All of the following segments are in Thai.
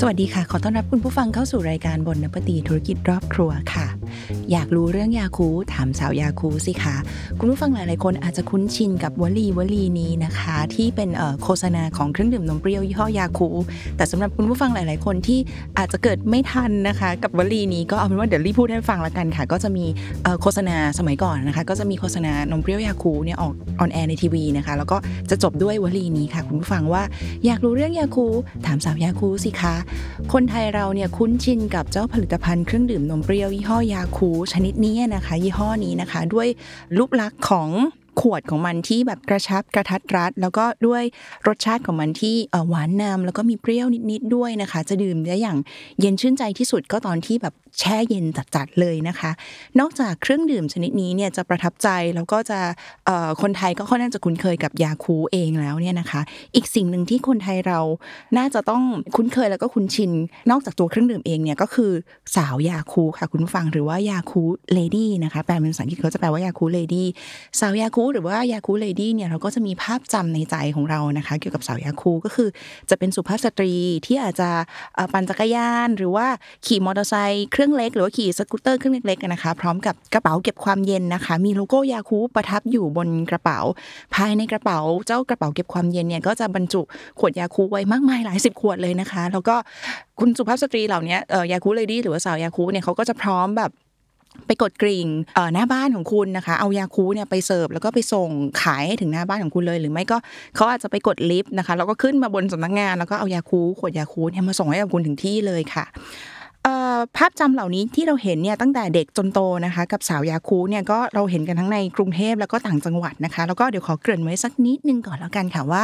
สวัสดีค่ะ ขอต้อนรับคุณผู้ฟังเข้าสู่รายการบนนปตีธุรกิจรอบครัวค่ะ อยากรู้เรื่องยาคูถามสาวยาคูสิคะคุณผู้ฟังหลาย ๆ คนอาจจะคุ้นชินกับวลีวลีนี้นะคะ ที่เป็นโฆษณาของเครื่องดื่มนมเปรี้ยวยี่ห้อยาคูลท์แต่สำหรับคุณผู้ฟังหลาย ๆ คนที่อาจจะเกิดไม่ทันนะคะ กับวลีนี้ก็เอาเป็นว่าเดี๋ยวรีพูดให้ฟังละกันค่ะ ก็จะมีโฆษณาสมัยก่อนนะคะ ก็จะมีโฆษณานมเปรี้ยวยาคูลท์เนี่ยออก on air ในทีวีนะคะ แล้วก็จะจบด้วยวลีนี้ค่ะ คุณผู้ฟังว่าอยากรู้เรื่องยาคูลท์ถามสาวยาคูลท์สิคะคนไทยเราเนี่ยคุ้นชินกับเจ้าผลิตภัณฑ์เครื่องดื่มนมเปรี้ยวยี่ห้อยาคูลท์ชนิดนี้นะคะ ยี่ห้อนี้นะคะ ด้วยรูปลักษณ์ของ ขวดของมันที่แบบกระชับกระทัดรัด แล้วก็ด้วยรสชาติของมันที่หวานนำแล้วก็มีเปรี้ยวนิดๆด้วยนะคะ จะดื่มได้อย่างเย็นชื่นใจที่สุดก็ตอนที่แบบแช่เย็นจัดๆเลยนะคะ นอกจากเครื่องดื่มชนิดนี้เนี่ยจะประทับใจแล้วก็จะคนไทยก็ค่อนข้างจะคุ้นเคยกับยาคูเองแล้วเนี่ยนะคะ อีกสิ่งหนึ่งที่คนไทยเราน่าจะต้องคุ้นเคยแล้วก็คุ้นชิน นอกจากตัวเครื่องดื่มเองเนี่ยก็คือสาวยาคูลท์ค่ะคุณผู้ฟังหรือว่า Yakult Lady นะคะแปลเป็นภาษาอังกฤษเขาจะแปลว่า Yakult Lady สาวยาคูลท์หรือว่า Yakult Lady เนี่ยเราก็จะมีภาพจำในใจของเรานะคะ เกี่ยวกับสาวยาคูลท์ก็คือ จะเป็นสุภาพสตรีที่อาจจะปั่นจักรยาน หรือว่าขี่มอเตอร์ไซค์เครื่องเล็ก หรือว่าขี่สกูตเตอร์เครื่องเล็กๆนะคะพร้อมกับกระเป๋าเก็บความเย็นนะคะ มีโลโก้ยาคูลท์ประทับอยู่บนกระเป๋า ภายในกระเป๋าเจ้ากระเป๋าเก็บความเย็นเนี่ยก็จะบรรจุขวดยาคูลท์ไว้มากมายหลายสิบขวดเลยนะคะ แล้วก็คุณสุภาพสตรีเหล่านี้ Yakult Lady หรือว่าสาวยาคูลท์เนี่ยเขาก็จะพร้อมแบบ ไปกดกริ่งหน้าบ้านของคุณนะคะ เอายาคูลท์เนี่ยไปเสิร์ฟแล้วก็ไปส่งขายให้ถึงหน้าบ้านของคุณเลย หรือไม่ก็เขาอาจจะไปกดลิฟต์นะคะแล้วก็ขึ้นมาบนสำนักงาน แล้วก็เอายาคูลท์ขวดยาคูลท์เนี่ยมาส่งให้กับคุณถึงที่เลยค่ะภาพจำเหล่านี้ที่เราเห็นเนี่ยตั้งแต่เด็กจนโตนะคะ กับสาวยาคูลท์เนี่ยก็เราเห็นกันทั้งในกรุงเทพแล้วก็ต่างจังหวัดนะคะ แล้วก็เดี๋ยวขอเกริ่นไว้สักนิดนึงก่อนแล้วกันค่ะว่า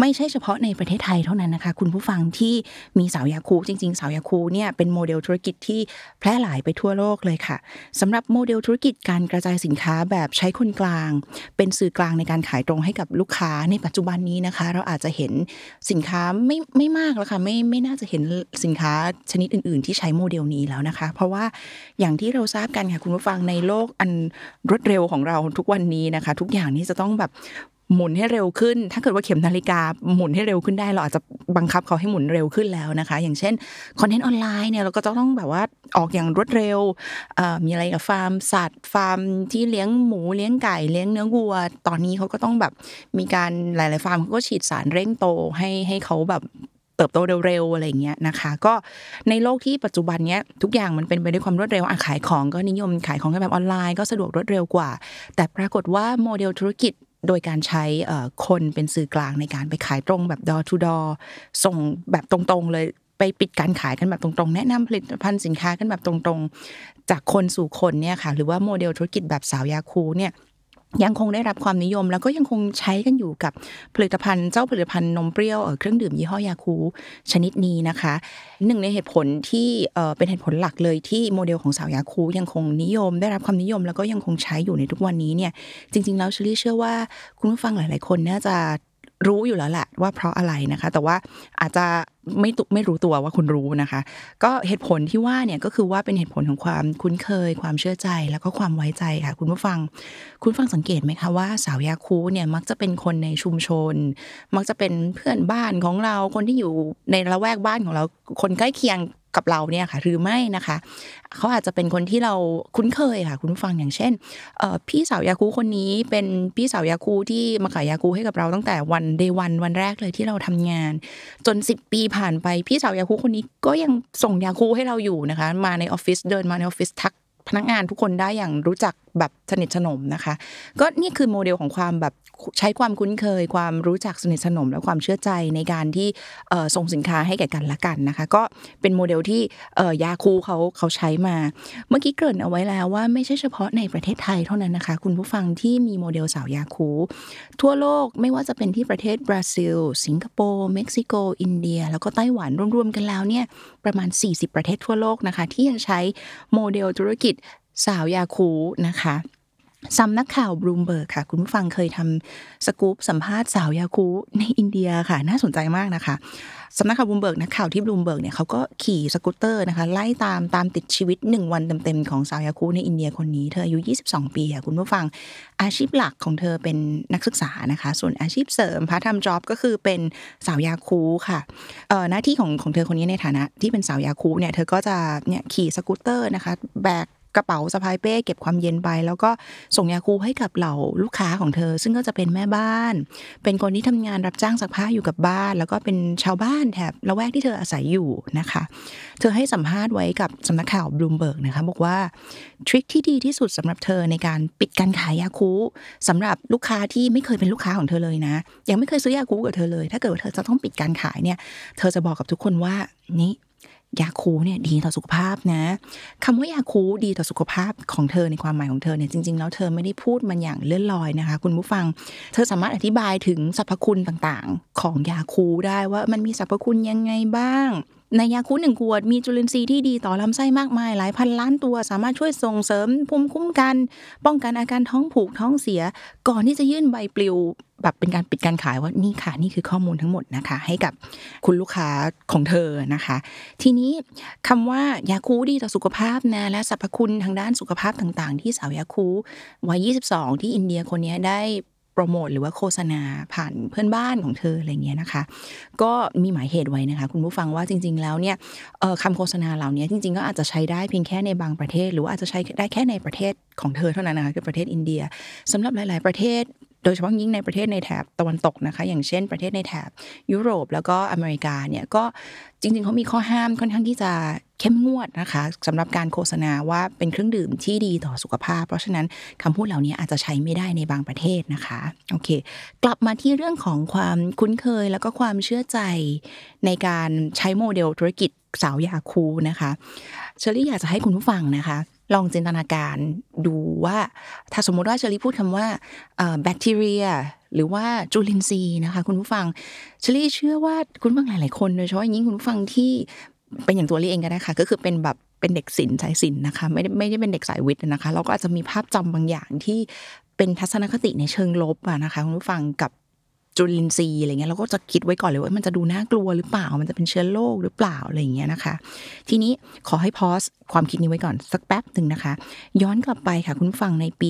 ไม่ใช่เฉพาะในประเทศไทยเท่านั้นนะคะ คุณผู้ฟังที่มีสาวยาคูจริงๆ สาวยาคูเนี่ยเป็นโมเดลธุรกิจที่แพร่หลายไปทั่วโลกเลยค่ะสำหรับโมเดลธุรกิจการกระจายสินค้าแบบใช้คนกลาง เป็นสื่อกลางในการขายตรงให้กับลูกค้าในปัจจุบันนี้นะคะ เราอาจจะเห็นสินค้าไม่ไม่มากแล้วค่ะไม่ไม่น่าจะเห็นสินค้าชนิดอื่น ๆ ที่ใช้โมเดลนี้แล้วนะคะ เพราะว่าอย่างที่เราทราบกันค่ะคุณผู้ฟังในโลกอันรวดเร็วของเราทุกวันนี้นะคะ ทุกอย่างนี้จะต้องแบบ หมุนให้เร็วขึ้น ถ้าเกิดว่าเข็มนาฬิกาหมุนให้เร็วขึ้นได้เราอาจจะบังคับเขาให้หมุนเร็วขึ้นแล้วนะคะ อย่างเช่นคอนเทนต์ออนไลน์เนี่ยเราก็จะต้องแบบว่าออกอย่างรวดเร็วมีอะไรกับฟาร์มสัตว์ฟาร์มที่เลี้ยงหมูเลี้ยงไก่เลี้ยงเนื้อวัว ตอนนี้เขาก็ต้องแบบมีการหลาย ๆ ฟาร์มเขาก็ฉีดสารเร่งโตให้ให้เขาแบบเติบโตเร็วๆอะไรเงี้ยนะคะ ก็ในโลกที่ปัจจุบันเนี้ยทุกอย่างมันเป็นไปด้วยความรวดเร็วอะขายของก็นิยมขายของกันแบบออนไลน์ก็สะดวกรวดเร็วกว่า แต่ปรากฏว่าโมเดลธุรกิจ โดยการใช้คนเป็นสื่อกลางในการไปขายตรงแบบดอทูดอส่งแบบตรงๆเลยไปปิดการขายกันแบบตรงๆ แนะนำผลิตภัณฑ์สินค้ากันแบบตรงๆ จากคนสู่คนเนี่ยค่ะ หรือว่าโมเดลธุรกิจแบบสาวยาคูเนี่ย ยังคงได้รับความนิยม แล้วก็ยังคงใช้กันอยู่กับผลิตภัณฑ์เจ้าผลิตภัณฑ์นมเปรี้ยวเครื่องดื่มยี่ห้อยาคูชนิดนี้นะคะหนึ่งในเหตุผลที่เป็นเหตุผลหลักเลยที่โมเดลของสาวยาคูยังคงนิยม ได้รับความนิยม แล้วก็ยังคงใช้อยู่ในทุกวันนี้เนี่ยจริง ๆ แล้วเชลี่เชื่อว่าคุณผู้ฟังหลาย ๆ คนน่าจะ รู้อยู่แล้วแหละว่าเพราะอะไรนะคะ แต่ว่าอาจจะไม่ตุไม่รู้ตัวว่าคุณรู้นะคะ ก็เหตุผลที่ว่าเนี่ยก็คือว่าเป็นเหตุผลของความคุ้นเคย ความเชื่อใจแล้วก็ความไว้ใจค่ะ คุณผู้ฟัง คุณฟังสังเกตไหมคะว่าสาวยาคูเนี่ยมักจะเป็นคนในชุมชน มักจะเป็นเพื่อนบ้านของเราคนที่อยู่ในละแวกบ้านของเราคนใกล้เคียง กับเราเนี่ยค่ะหรือไม่นะคะเขาอาจจะเป็นคนที่เราคุ้นเคยค่ะ คุณฟังอย่างเช่นพี่สาวยาคูลท์คนนี้เป็นพี่สาวยาคูลท์ที่มาขายยาคูลท์ให้กับเราตั้งแต่วัน day one วันแรกเลยที่เราทำงาน จน 10 ปีผ่านไปพี่สาวยาคูลท์คนนี้ก็ยังส่งยาคูลท์ให้เราอยู่นะคะ มาในออฟฟิศเดินมาในออฟฟิศทัก พนักงานทุกคนได้อย่างรู้จักแบบสนิทสนมนะคะ ก็นี่คือโมเดลของความแบบใช้ความคุ้นเคย ความรู้จักสนิทสนม และความเชื่อใจในการที่ส่งสินค้าให้แก่กันและกันนะคะ ก็เป็นโมเดลที่ยาคูลท์เขาเขาใช้มา เมื่อกี้เกริ่นเอาไว้แล้วว่าไม่ใช่เฉพาะในประเทศไทยเท่านั้นนะคะ คุณผู้ฟังที่มีโมเดลสาวยาคูลท์ทั่วโลกไม่ว่าจะเป็นที่ประเทศบราซิล สิงคโปร์เม็กซิโก อินเดีย แล้วก็ไต้หวันรวมๆกันแล้วเนี่ยประมาณ 40 ประเทศทั่วโลกนะคะ ที่ยังใช้โมเดลธุรกิจสาวยาคูลท์นะคะสำนักข่าวบลูมเบิร์กค่ะ คุณผู้ฟังเคยทำสกู๊ปสัมภาษณ์สาวยาคูลท์ในอินเดียค่ะ น่าสนใจมากนะคะสำนักข่าวบลูมเบิร์กนักข่าวที่บลูมเบิร์กเนี่ยเขาก็ขี่สกูตเตอร์นะคะไล่ตามตามติดชีวิต 1 วันเต็มๆของสาวยาคูลท์ในอินเดียคนนี้เธออายุ 22 ปีค่ะคุณผู้ฟังอาชีพหลักของเธอเป็นนักศึกษานะคะ ส่วนอาชีพเสริม part-time job ก็คือเป็นสาวยาคูลท์ค่ะเอ่อหน้าที่ของของเธอคนนี้ในฐานะที่เป็นสาวยาคูลท์เนี่ยเธอก็จะเนี่ยขี่สกูตเตอร์นะคะแบก กระเป๋าสะพายเป้เก็บความเย็นไป แล้วก็ส่งยาคูให้กับเหล่าลูกค้าของเธอ ซึ่งก็จะเป็นแม่บ้าน เป็นคนที่ทำงานรับจ้างซักผ้าอยู่กับบ้าน แล้วก็เป็นชาวบ้านแถบละแวกที่เธออาศัยอยู่นะคะ เธอให้สัมภาษณ์ไว้กับสำนักข่าวบลูมเบิร์กนะคะบอกว่าทริคที่ดีที่สุดสำหรับเธอในการปิดการขายยาคูสำหรับลูกค้าที่ไม่เคยเป็นลูกค้าของเธอเลยนะ ยังไม่เคยซื้อยาคูกับเธอเลย ถ้าเกิดว่าเธอจะต้องปิดการขายเนี่ย เธอจะบอกกับทุกคนว่านี่ ยาคูเนี่ยดีต่อสุขภาพนะคำว่ายาคูดีต่อสุขภาพของเธอในความหมายของเธอเนี่ยจริงๆแล้วเธอไม่ได้พูดมันอย่างเลื่อนลอยนะคะ คุณผู้ฟัง เธอสามารถอธิบายถึงสรรพคุณต่างๆ ของยาคูได้ว่ามันมีสรรพคุณยังไงบ้าง ในยาคูหนึ่งขวดมีจุลินทรีย์ที่ดีต่อลำไส้มากมาย หลายพันล้านตัว สามารถช่วยส่งเสริมภูมิคุ้มกัน ป้องกันอาการท้องผูกท้องเสีย ก่อนที่จะยื่นใบปลิวแบบเป็นการปิดการขายว่านี่ค่ะนี่คือข้อมูลทั้งหมดนะคะ ให้กับคุณลูกค้าของเธอนะคะ ทีนี้คำว่ายาคูดีต่อสุขภาพนะและสรรพคุณทางด้านสุขภาพต่าง ๆ ที่สาวยาคูวัย 22 ที่อินเดียคนนี้ได้ โปรโมทหรือว่าโฆษณาผ่านเพื่อนบ้านของเธออะไรเงี้ยนะคะ ก็มีหมายเหตุไว้นะคะ คุณผู้ฟังว่าจริง ๆ แล้วเนี่ยคำโฆษณาเหล่านี้จริง ๆ ก็อาจจะใช้ได้เพียงแค่ในบางประเทศ หรือว่าอาจจะใช้ได้แค่ในประเทศของเธอเท่านั้นนะคะคือประเทศอินเดียสำหรับหลาย ๆประเทศโดยเฉพาะยิ่งในประเทศในแถบตะวันตกนะคะ อย่างเช่นประเทศในแถบยุโรปแล้วก็อเมริกาเนี่ยก็จริง ๆเขามีข้อห้ามค่อนข้างที่จะเข้มงวดนะคะสำหรับการโฆษณาว่าเป็นเครื่องดื่มที่ดีต่อสุขภาพ เพราะฉะนั้นคำพูดเหล่านี้อาจจะใช้ไม่ได้ในบางประเทศนะคะโอเค กลับมาที่เรื่องของความคุ้นเคยแล้วก็ความเชื่อใจในการใช้โมเดลธุรกิจสาวยาคูนะคะเชอรี่อยากจะให้คุณผู้ฟังนะคะ ลองจินตนาการดูว่า ถ้าสมมติว่าเชอรี่พูดคำว่าแบคทีเรียหรือว่าจุลินทรีย์นะคะ คุณผู้ฟังเชอรี่เชื่อว่าคุณผู้ฟังหลาย ๆ คนโดยเฉพาะอย่างยิ่งคุณผู้ฟังที่ เป็นอย่างตัวลี่เองก็ได้ค่ะ ก็คือเป็นแบบเป็นเด็กศิลป์สายศิลป์นะคะ ไม่ได้ไม่ได้เป็นเด็กสายวิทย์นะคะ เราก็อาจจะมีภาพจำบางอย่างที่เป็นทัศนคติในเชิงลบอะนะคะคุณผู้ฟังกับจุลินทรีย์อะไรเงี้ยเราก็จะคิดไว้ก่อนเลยว่ามันจะดูน่ากลัวหรือเปล่า มันจะเป็นเชื้อโรคหรือเปล่าอะไรเงี้ยนะคะ ทีนี้ขอให้ pause ความคิดนี้ไว้ก่อนสักแป๊บหนึ่งนะคะ ย้อนกลับไปค่ะคุณฟังในปี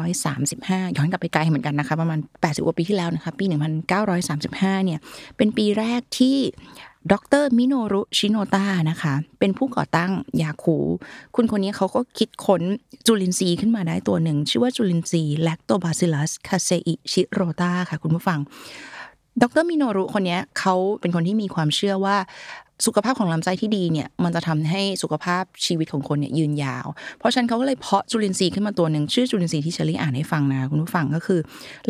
1935 ย้อนกลับไปไกลเหมือนกันนะคะ ประมาณ 80กว่าปีที่แล้วนะคะ ปี 1935 เนี่ยเป็นปีแรกที่ ดร.มิโนรุชิโรตะนะคะ เป็นผู้ก่อตั้งยาคูลท์ คุณคนนี้เขาก็คิดค้นจุลินทรีย์ขึ้นมาได้ตัวหนึ่ง ชื่อว่าจุลินทรีย์แลคโตบาซิลัสคาเซอิชิโรตาค่ะ คุณผู้ฟัง ดรมิโนรุคนนี้เขาเป็นคนที่มีความเชื่อว่าสุขภาพของลำไส้ที่ดีเนี่ยมันจะทำให้สุขภาพชีวิตของคนเนี่ยยืนยาว เพราะฉะนั้นเขาก็เลยเพาะจุลินทรีย์ขึ้นมาตัวหนึ่งชื่อจุลินทรีย์ที่เชลี่อ่านให้ฟังนะคุณผู้ฟังก็คือ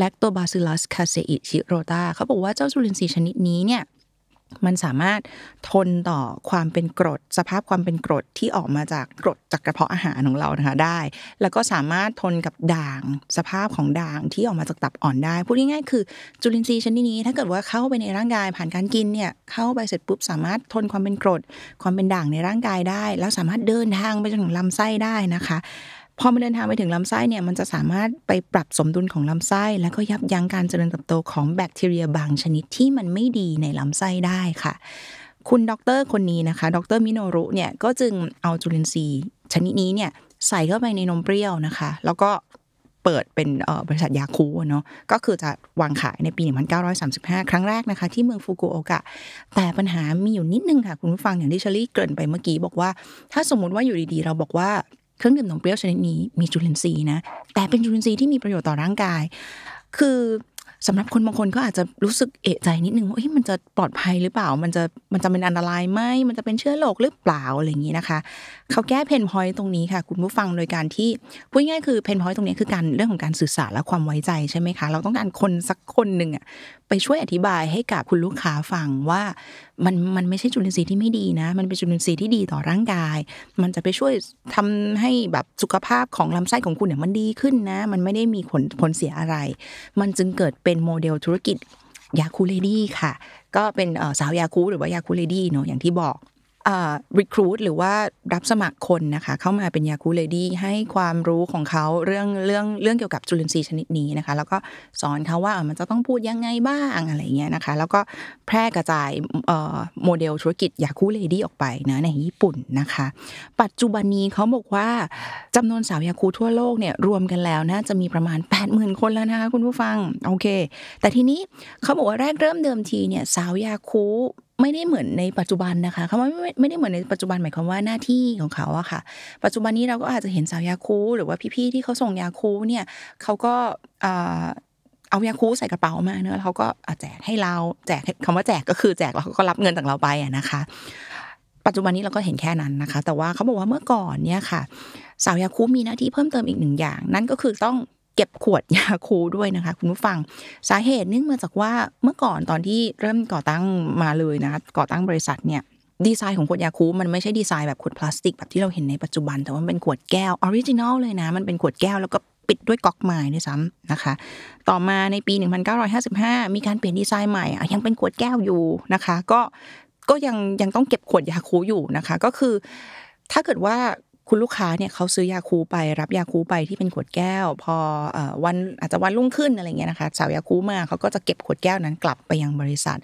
Lactobacillus caseichirota เขาบอกว่าเจ้าจุลินทรีย์ชนิดนี้เนี่ย มันสามารถทนต่อความเป็นกรด สภาพความเป็นกรดที่ออกมาจากกรดจากกระเพาะอาหารของเรานะคะได้ แล้วก็สามารถทนกับด่าง สภาพของด่างที่ออกมาจากตับอ่อนได้พูดง่ายๆคือ จุลินทรีย์ชนิดนี้ถ้าเกิดว่าเข้าไปในร่างกายผ่านการกินเนี่ยเข้าไปเสร็จปุ๊บสามารถทนความเป็นกรด ความเป็นด่างในร่างกายได้ แล้วสามารถเดินทางไปจนถึงลำไส้ได้นะคะ พอมันเดินทางไปถึงลำไส้เนี่ยมันจะสามารถไปปรับสมดุลของลำไส้ แล้วก็ยับยั้งการเจริญเติบโตของแบคทีเรียบางชนิดที่มันไม่ดีในลำไส้ได้ค่ะ คุณด็อกเตอร์คนนี้นะคะด็อกเตอร์มิโนรุเนี่ยก็จึงเอาจุลินทรีย์ชนิดนี้เนี่ยใส่เข้าไปในนมเปรี้ยวนะคะ แล้วก็เปิดเป็นบริษัทยาคูเนาะก็คือจะวางขายในปี 1935 ครั้งแรกนะคะ ที่เมืองฟุกุโอกะ แต่ปัญหามีอยู่นิดนึงค่ะ คุณผู้ฟังอย่างที่เชลี่เกริ่นไปเมื่อกี้บอกว่า ถ้าสมมติว่าอยู่ดีๆ เราบอกว่า เครื่องดื่มนมเปรี้ยวชนิดนี้มีจุลินทรีย์นะแต่เป็นจุลินทรีย์ที่มีประโยชน์ต่อร่างกาย คือ สำหรับคนบางคนก็อาจจะรู้สึกเอะใจนิดนึงว่ามันจะปลอดภัยหรือเปล่า มันจะมันจะเป็นอันตรายไหมมันจะเป็นเชื้อโรคหรือเปล่าอะไรอย่างนี้นะคะเขาแก้ pain point ตรงนี้ค่ะ คุณผู้ฟังโดยการที่พูดง่ายคือ pain point ตรงนี้คือการเรื่องของการสื่อสารและความไว้ใจใช่ไหมคะ เราต้องการคนสักคนหนึ่งอะไปช่วยอธิบายให้กับคุณลูกค้าฟังว่ามันมันไม่ใช่จุลินทรีย์ที่ไม่ดีนะ มันเป็นจุลินทรีย์ที่ดีต่อร่างกาย มันจะไปช่วยทำให้แบบสุขภาพของลำไส้ของคุณเนี่ยมันดีขึ้นนะ มันไม่ได้มีผลผลเสียอะไร มันจึงเกิดเป็นโมเดลธุรกิจยาคูลท์ lady ค่ะ ก็เป็นสาวยาคูลท์หรือว่ายาคูลท์ lady เนาะอย่างที่บอก recruit หรือว่ารับสมัครคนนะคะ เข้ามาเป็นยาคูลท์ lady ให้ความรู้ของเขาเรื่องเรื่องเรื่องเกี่ยวกับจุลินทรีย์ชนิดนี้นะคะ แล้วก็สอนเขาว่ามันจะต้องพูดยังไงบ้างอะไรเงี้ยนะคะ แล้วก็แพร่กระจายโมเดลธุรกิจยาคูลท์ lady ออกไปนะในญี่ปุ่นนะคะ ปัจจุบันนี้เขาบอกว่าจำนวนสาวยาคูลท์ทั่วโลกเนี่ยรวมกันแล้วน่าจะมีประมาณ 80,000 คนแล้วนะคะคุณผู้ฟังโอเค แต่ทีนี้เขาบอกว่าแรกเริ่มเดิมทีเนี่ยสาวยาคู ไม่ได้เหมือนในปัจจุบันนะคะคำว่าไม่ไม่ได้เหมือนในปัจจุบันหมายความว่าหน้าที่ของเขาอะค่ะ ปัจจุบันนี้เราก็อาจจะเห็นสาวยาคูหรือว่าพี่ๆที่เขาส่งยาคูเนี่ยเขาก็เอายาคูใส่กระเป๋ามาเนอะเขาก็แจกให้เราแจกคำว่าแจกก็คือแจกแล้วเขาก็รับเงินจากเราไปอะนะคะ ปัจจุบันนี้เราก็เห็นแค่นั้นนะคะ แต่ว่าเขาบอกว่าเมื่อก่อนเนี่ยค่ะ สาวยาคูลท์มีหน้าที่เพิ่มเติมอีกหนึ่งอย่าง นั่นก็คือต้อง เก็บขวดยาคูลท์ด้วยนะคะ คุณผู้ฟังสาเหตุเนื่องมาจากว่าเมื่อก่อนตอนที่เริ่มก่อตั้งมาเลยนะคะก่อตั้งบริษัทเนี่ยดีไซน์ของขวดยาคูลท์มันไม่ใช่ดีไซน์แบบขวดพลาสติกแบบที่เราเห็นในปัจจุบัน แต่ว่าเป็นขวดแก้ว original เลยนะ มันเป็นขวดแก้วแล้วก็ปิดด้วยก๊อกไม้ด้วยซ้ำนะคะ ต่อมาในปี 1955 มีการเปลี่ยนดีไซน์ใหม่ยังเป็นขวดแก้วอยู่นะคะ ก็ก็ยังยังต้องเก็บขวดยาคูอยู่นะคะ ก็คือ ถ้าเกิดว่า คุณลูกค้าเนี่ยเขาซื้อยาคูไปรับยาคูไปที่เป็นขวดแก้ว พอวันอาจจะวันรุ่งขึ้นอะไรเงี้ยนะคะสาวยาคูมาเขาก็จะเก็บขวดแก้วนั้นกลับไปยังบริษัท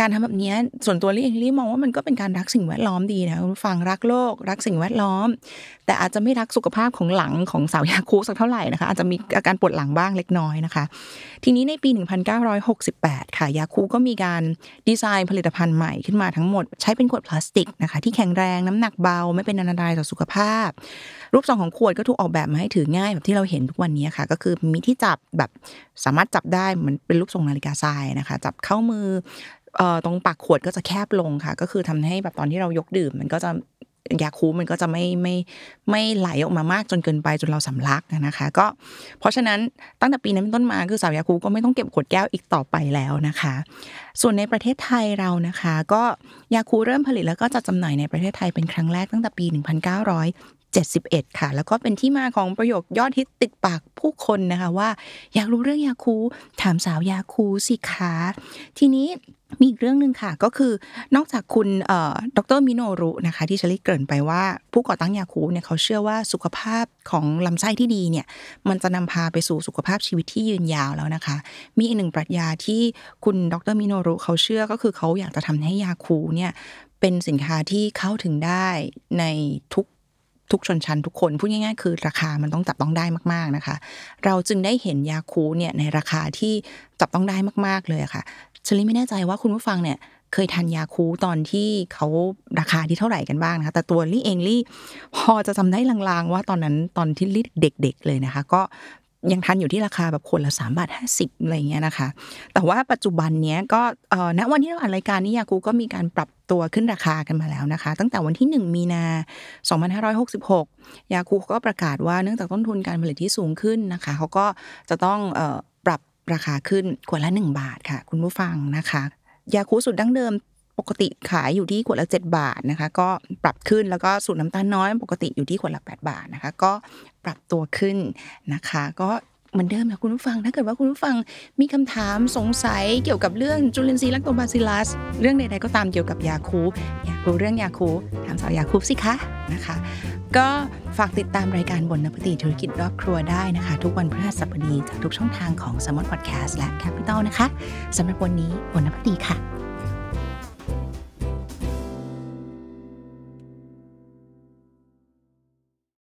การทำแบบนี้ส่วนตัวลี่เองลี่มองว่ามันก็เป็นการรักสิ่งแวดล้อมดีนะฟังรักโลก รักสิ่งแวดล้อม แต่อาจจะไม่รักสุขภาพของหลังของสาวยาคูสักเท่าไหร่นะคะอาจจะมีอาการปวดหลังบ้างเล็กน้อยนะคะ ทีนี้ในปี 1968 ค่ะยาคูก็มีการดีไซน์ผลิตภัณฑ์ใหม่ขึ้นมาทั้งหมด ใช้เป็นขวดพลาสติกนะคะที่แข็งแรงน้ำหนักเบาไม่เป็นอันตรายต่อสุขภาพ รูปทรงของขวดก็ถูกออกแบบมาให้ถือง่ายแบบที่เราเห็นทุกวันนี้ค่ะ ก็คือมีที่จับแบบสามารถจับได้เหมือนเป็นรูปทรงนาฬิกาทรายนะคะ จับเข้ามือ ตรงปากขวดก็จะแคบลงค่ะ ก็คือทำให้แบบตอนที่เรายกดื่ม มันก็จะยาคูมันก็จะไม่ไม่ไม่ไหลออกมามากจนเกินไปจนเราสำลักนะคะ ก็เพราะฉะนั้นตั้งแต่ปีนั้นเป็นต้นมาคือสาวยาคูก็ไม่ต้องเก็บขวดแก้วอีกต่อไปแล้วนะคะ ส่วนในประเทศไทยเรานะคะ ก็ยาคูเริ่มผลิตแล้วก็จัดจำหน่ายในประเทศไทยเป็นครั้งแรกตั้งแต่ปี 1971 ค่ะ แล้วก็เป็นที่มาของประโยคยอดฮิตติดปากผู้คนนะคะว่า อยากรู้เรื่องยาคูถามสาวยาคูสิคะทีนี้ มีอีกเรื่องหนึ่งค่ะ ก็คือนอกจากคุณดรมิโนรุนะคะ ที่ชลิเกริ่นไปว่า ผู้ก่อตั้งยาคูเนี่ยเขาเชื่อว่าสุขภาพของลำไส้ที่ดีเนี่ย มันจะนำพาไปสู่สุขภาพชีวิตที่ยืนยาวแล้วนะคะ มีอีกหนึ่งปรัชญาที่คุณดรมิโนรุเขาเชื่อก็คือเขาอยากจะทำให้ยาคูเนี่ยเป็นสินค้าที่เข้าถึงได้ในทุก ทุกชนชั้นทุกคน พูดง่ายๆ คือราคามันต้องจับต้องได้มากๆนะคะ เราจึงได้เห็นยาคูเนี่ยในราคาที่จับต้องได้มากๆเลยค่ะชลิไม่แน่ใจว่าคุณผู้ฟังเนี่ยเคยทานยาคูตอนที่เขาราคาที่เท่าไหร่กันบ้างนะคะ แต่ตัวลี่เองลี่พอจะจาได้ลางๆ ว่าตอนนั้นตอนที่ลี่เด็ก ๆ เลยนะคะ ก็ ยังทันอยู่ที่ราคาแบบคนละสามบาทห้าสิบอะไรเงี้ยนะคะ แต่ว่าปัจจุบันเนี้ยก็ณวันที่เราอ่านรายการนี้ยาคูก็มีการปรับตัวขึ้นราคากันมาแล้วนะคะ ตั้งแต่วันที่ 1 มีนา 2566 ยาคูก็ประกาศว่าเนื่องจากต้นทุนการผลิตที่สูงขึ้นนะคะเขาก็จะต้องปรับราคาขึ้นขวดละ 1 บาทค่ะ คุณผู้ฟังนะคะ ยาคูสูตรดั้งเดิมปกติขายอยู่ที่ขวดละ 7 บาทนะคะ ก็ปรับขึ้นแล้วก็สูตรน้ำตาลน้อยปกติอยู่ที่ขวดละ 8 บาทนะคะ ก็ ปรับตัวขึ้นนะคะ ก็เหมือนเดิมนะคุณผู้ฟัง ถ้าเกิดว่าคุณผู้ฟังมีคำถามสงสัยเกี่ยวกับเรื่องจุลินทรีย์แลคโตบาซิลัส เรื่องใดๆก็ตามเกี่ยวกับยาคู อยากรู้เรื่องยาคู ถามสาวยาคูสิคะนะคะ ก็ฝากติดตามรายการบนนปฏิธุรกิจรอบครัวได้นะคะ ทุกวันพฤหัสบดีจากทุกช่องทางของ s ม m o n Podcast และ Capital นะคะสำหรับวันนี้บนนปฏิค่ะ